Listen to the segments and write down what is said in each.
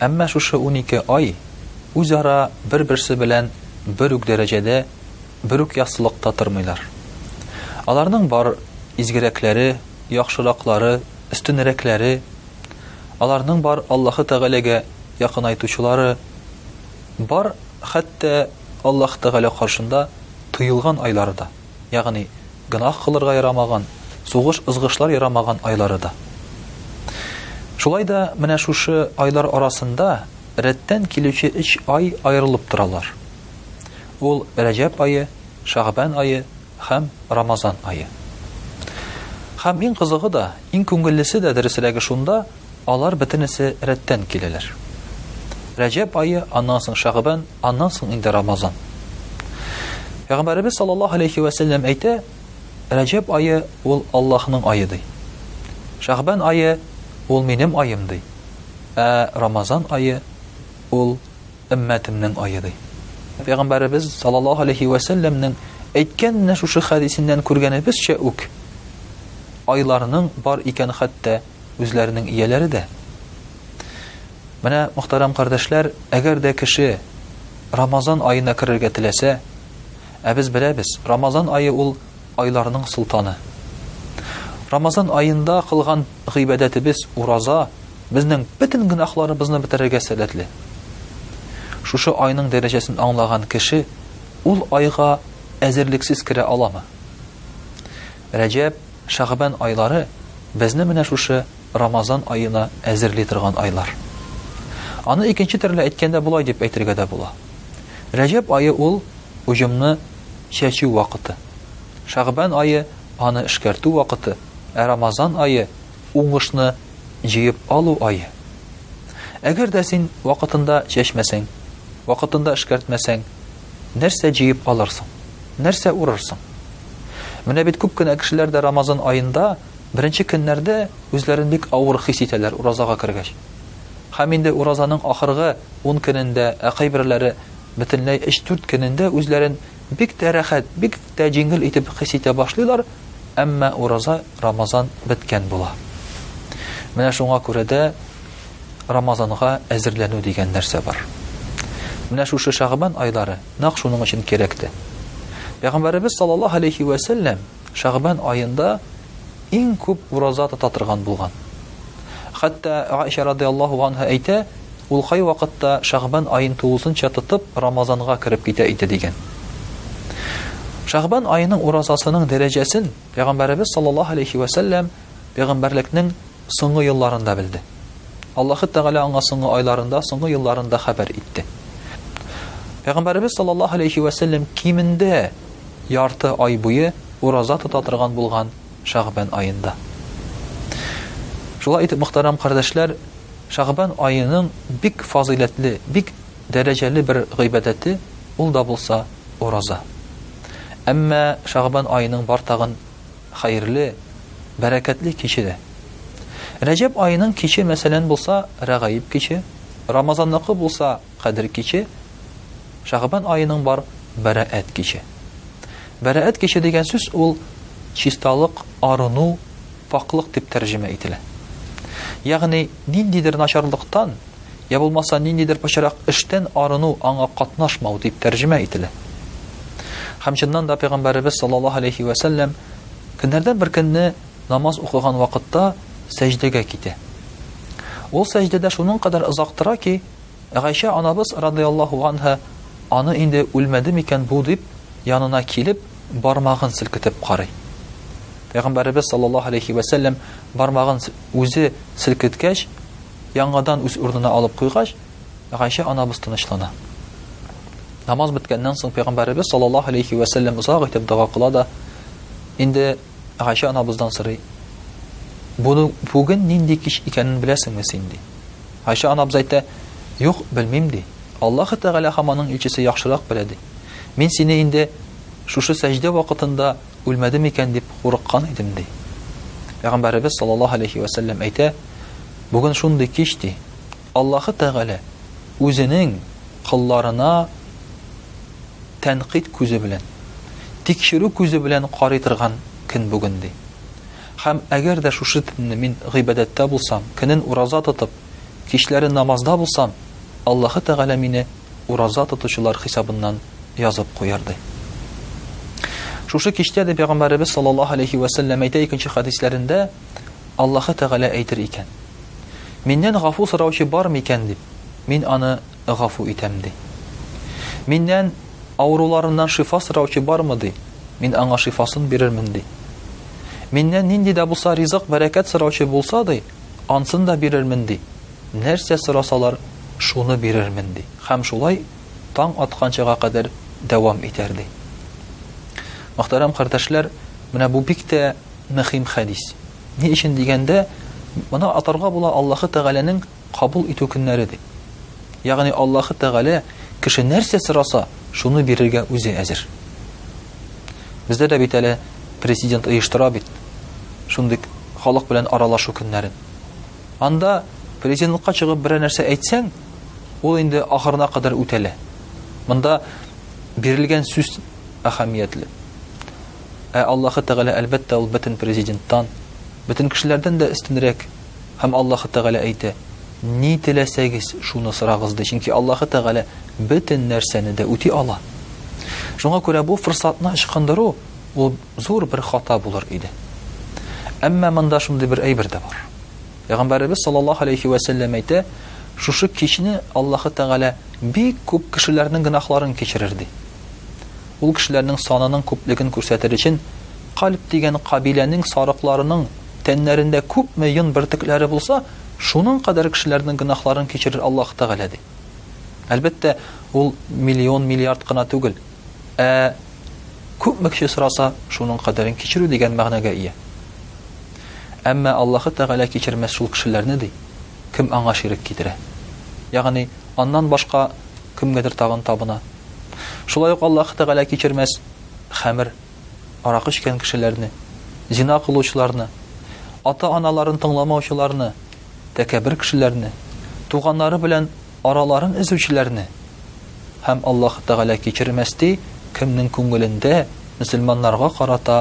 Әмма шушы унике ай үзара бер-берсе белән бер үк дәрәҗәдә, бер үк яссылыкта тормыйлар. Аларның бар изгерәкләре, яхшыраклары, өстенрәкләре, аларның бар Аллаһы Тәгаләгә якынайтучылары, бар хәтта Аллаһы Тәгалә каршында тыелган айлары да. ягъни гөнаһ кылырга ярамаган, сугыш ызгышлар ярамаган айлары да. Шулай да менә шушы айлар арасында рәттән килүче өч ай аерылып торалар. Ул Рәҗәб ае, Шәгъбан ае һәм Рамазан ае. Һәм иң кызыгы да, иң күңеллесе дә дөресрәге шунда, Алар бөтенесе рәттән киләләр. Рәҗәб ае, аннан соң Шәгъбан, аннан соң инде Рамазан. Пәйгамбәребез саллаллаһу алейхи ва сәлләм әйтә, Рәҗәб ае ул Аллаһның ае ди. Шәгъбан ае ул минем аем ди. Ә Рамазан ае ул өммәтемнең ае ди. Пәйгамбәребез саллаллаһу алейхи ва сәлләмнең әйткән менә шушы хәдисеннән күргәнебезчә үк, айларның бар икән хәтта үзләренең ияләре дә. Менә, мөхтәрәм кардәшләр, әгәр дә кеше Рамазан аена керергә теләсә, ә без беләбез, Рамазан ае ул айларның солтаны. Рамазан аенда кылган гыйбадәтебез ураза безнең бөтен гөнаһларыбызны бетерергә сәләтле. Шушы айның дәрәҗәсен аңлаган кеше ул айга әзерлексез керә аламы? Рәҗәб Шәгъбан айлары безне менә шушы Рамазан аена әзерли торган айлар. Аны икенче төрле әйткәндә болай дип әйтергә дә була. Рәҗәб ае ул, оҗымны чәчү вакыты. Шәгъбан ае, аны эшкәртү вакыты, ә Рамазан ае, уңышны җыеп алу ае. Әгәр дә син вакытында чәчмәсәң, вакытында эшкәртмәсәң, Нәрсә җыеп алырсың? Нәрсә урырсың? Менә бит күп кенә кешеләр дә Рамазан аенда беренче көннәрдә үзләрен бик авыр хис итәләр уразага кергәч. Һәм инде уразаның ахыргы ун көнендә, ә кайберләре бөтенләй өч-дүрт көнендә үзләрен бик тә рәхәт, бик тә җиңел итеп хис итә башлыйлар, әмма ураза, Рамазан беткән була. Менә шуңа күрә дә, Рамазанга әзерләнү дигән нәрсә бар. Менә шушы Шәгъбан айлары нәкъ шуның өчен кирәк тә. Пәйгамбәребез саллаллаһу алейхи вә сәлләм Шәгъбан аенда иң күп ураза тота торган булган. Хәтта Аиша радиаллаһу анһа әйтә, ул кайвакытта Шәгъбан аен тулысынча тотып, Рамазанга кереп китә иде дигән. Шәгъбан аеның уразасының дәрәҗәсен Пәйгамбәребез саллаллаһу алейхи вә сәлләм пәйгамбәрлекнең соңгы елларында белде. Аллаһы Тәгалә аңа соңгы айларында, соңгы елларында хәбәр итте. Пәйгамбәрбез саллаллаһу алейхи ва сәлләм кимендә ярты ай буе ураза тота торган булган Шагбан аенда. Шулай итеп, мөхтәрәм кардәшләр, Шагбан аеның бик фазыйләтле, бик дәрәҗәле бер гыйбадәте ул да булса ураза. Әмма Шагбан аеның бар тагын хәерле, бәрәкәтле киче дә. Рәҗәб аеның киче мәсәлән булса Рәгаиб киче, Рамазанныкы булса Кадер киче, Шәгъбан аеның бар Бәрәәт киче. Бәрәәт киче дигән сүз ул чисталык, арыну, пакълык дип тәрҗемә ителә. Ягъни ниндидер начарлыктан, я булмаса ниндидер пычрак эштән арыну, аңа катнашмау дип тәрҗемә ителә. Һәм чыннан да пәйгамбәребез саллаллаһу алейхи ва сәлләм көннәрдән бер көнне намаз укыган вакытта сәҗдәгә китә. Ул сәҗдәдә шуның кадәр озак тора ки, Гайша анабыз радиаллаһу анха аны инде үлмәде микән бу дип янына килеп бармагын селкетеп карый. Пәйгамбәребез саллаллаһу алейхи ва сәлләм бармагын үзе селкеткәч, яңадан үз урынына алып куйгач, Гайшә анабыз тынычлана. Намаз беткәннән соң пәйгамбәребез саллаллаһу алейхи ва саллям узак итеп дога кыла да, инде Гайшә анабыздан сорый. Буны бүген нинди кич икәнен беләсеңме син ди. Гайшә анабыз әйтә, "Юк, белмим" ди. Аллаһы Тәгалә һәм аның илчесе яхшырак белә ди. Мин сине инде шушы сәҗдә вакытында үлмәде микән дип курыккан идем, ди. Пәйгамбәребез саллаллаһу алейхи вә сәлләм әйтә, бүген шундый кич ди, Аллаһы Тәгалә үзенең кылларына тәнкыйть күзе белән, тикшерү күзе белән карый торган көн бүген, ди. Һәм әгәр дә шушы төнне мин гыйбадәттә булсам, көнен ураза тотып, кичләрен намазда булсам, Аллаһы Тәгалә мине ураза тотучылар хисабыннан язып куяр, ди. Шушы кичтә, ди Пәйгамбәребез саллаллаһу алейһи вә сәлләм әйтә икенче хәдисләрендә, Аллаһы Тәгалә әйтер икән, Миннән гафу сораучы бар микән, дип, мин аны гафу итәм, ди. Миннән авыруларыннан шифа сораучы бармы, ди, мин аңа шифасын бирермен, ди. Миннән нинди дә булса ризык, бәрәкәт сораучы булса, ди, ансын да бирермен, ди, нәрсә сорасалар, шуны бирермен, ди, һәм шулай таң атканчыга кадәр дәвам итәр, ди. Мөхтәрәм кардәшләр, менә бу бик тә мөхим хәдис. Ни өчен дигәндә, моны атарга була Аллаһы Тәгаләнең кабул итү көннәре, ди. Ягъни Аллаһы Тәгалә кеше нәрсә сораса, шуны бирергә үзе әзер. Бездә дә бит әле Президент оештыра бит шундый халык белән аралашу көннәрен. Анда Президентка чыгып берәр нәрсә әйтсәң, ул инде ахырына кадәр үтәлә. Монда бирелгән сүз әһәмиятле. Ә Аллаһы Тәгалә, әлбәттә, ул бөтен Президенттан, бөтен кешеләрдән дә өстенрәк. Һәм Аллаһы Тәгалә әйтә, Ни теләсәгез, шуны сорагыз, ди, чөнки Аллаһы Тәгалә бөтен нәрсәне дә үти ала. Шуңа күрә бу форсатны ычкындыру, ул зур бер хата булыр иде. Әмма монда шундый бер әйбер дә бар. Пәйгамбәребез саллаллаһу алейхи вә сәлләм әйтә, Шушы кичне Аллаһы Тәгалә бик күп кешеләрнең гөнаһларын кичерер, ди. Ул кешеләрнең санының күплеген күрсәтер өчен, Кальб дигән кабиләнең сарыкларының тәннәрендә күпме йон бөртекләре булса, шуның кадәр кешеләрнең гөнаһларын кичерер Аллаһ Тәгалә, ди. Әлбәттә, ул миллион-миллиард кына түгел, ә күпме кеше сораса, шуның кадәрен кичерү дигән мәгънәгә ия. Әмма Аллаһ Тәгалә кичермәс шул кешеләрне, ди, кем аңа ширек китерә. Ягъни, аннан башка кемгәдер тагын табына. Шулай ук Аллаһ Тәгалә кичермәс хәмер, аракы эчкән кешеләрне, зина кылучыларны, ата-аналарын тыңламаучыларны, тәкәбер кешеләрне, туганнары белән араларын өзүчеләрне һәм Аллаһ Тәгалә кичермәс ди, кемнең күңелендә мөселманнарга карата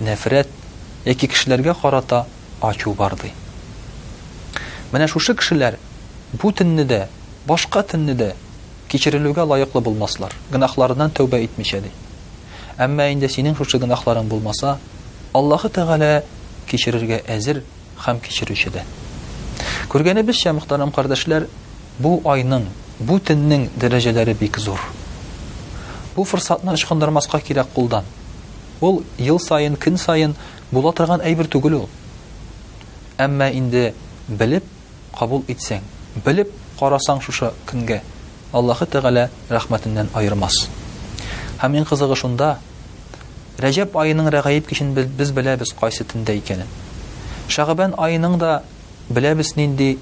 нәфрәт яки кешеләргә карата ачу бар ди. Менә шушы кешеләр бу төнне дә, башка төнне дә Кичерелүгә лаеклы булмаслар, гөнаһларыннан тәүбә итмичә, ди. Әмма инде синең шушы гөнаһларың булмаса, Аллаһы Тәгалә кичерергә әзер һәм Кичерүче дә. Күргәнебезчә, мөхтәрәм кардәшләр, бу айның, бу төннең дәрәҗәләре бик зур. Бу форсатны ычкындырмаска кирәк кулдан. Ул ел саен, көн саен була торган әйбер түгел ул. Әмма инде белеп, кабул итсәң, белеп карасаң шушы көнгә, Аллаһы Тәгалә рәхмәтеннән аермас. Һәм иң кызыгы шунда, Рәҗәб аеның рәгаиб кичен без беләбез кайсы төндә икәнен. Шәгъбан аеның да беләбез нинди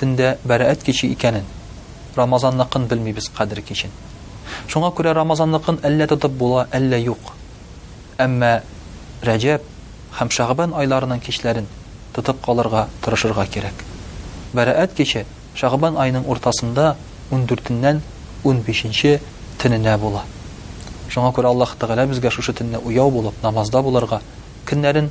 төндә Бәраәт киче икәнен. Рамазанныкын белмибез Кадер кичен. Шуңа күрә Рамазанныкын әллә тотып була, әллә юк. Әмма Рәҗәб һәм Шәгъбан айларының кичләрен тотып калырга тырышырга кирәк. Бәраәт киче Шәгъбан аеның уртасында, ундүртеннән унбишенче төненә була. Шуңа күрә Аллаһы Тәгалә безгә шушы төнне уяу булып, намазда булырга, көннәрен